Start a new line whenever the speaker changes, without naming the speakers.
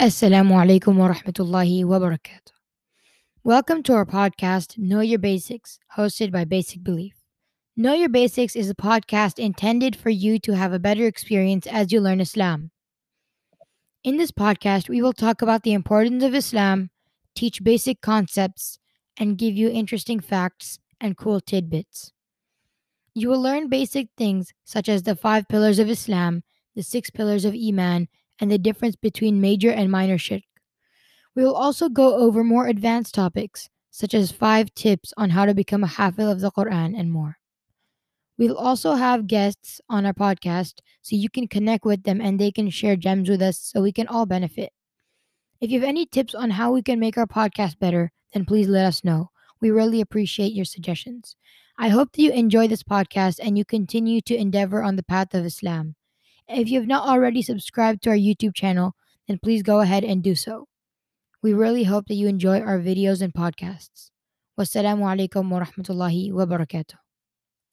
Assalamu alaikum wa rahmatullahi wa barakatuh. Welcome to our podcast, Know Your Basics, hosted by Basic Belief. Know Your Basics is a podcast intended for you to have a better experience as you learn Islam. In this podcast, we will talk about the importance of Islam, teach basic concepts, and give you interesting facts and cool tidbits. You will learn basic things such as the five pillars of Islam, the six pillars of Iman, and the difference between major and minor shirk. We will also go over more advanced topics, such as five tips on how to become a hafiz of the Quran and more. We'll also have guests on our podcast so you can connect with them and they can share gems with us so we can all benefit. If you have any tips on how we can make our podcast better, then please let us know. We really appreciate your suggestions. I hope that you enjoy this podcast and you continue to endeavor on the path of Islam. If you have not already subscribed to our YouTube channel, then please go ahead and do so. We really hope that you enjoy our videos and podcasts. Wassalamu alaikum wa rahmatullahi wa barakatuh.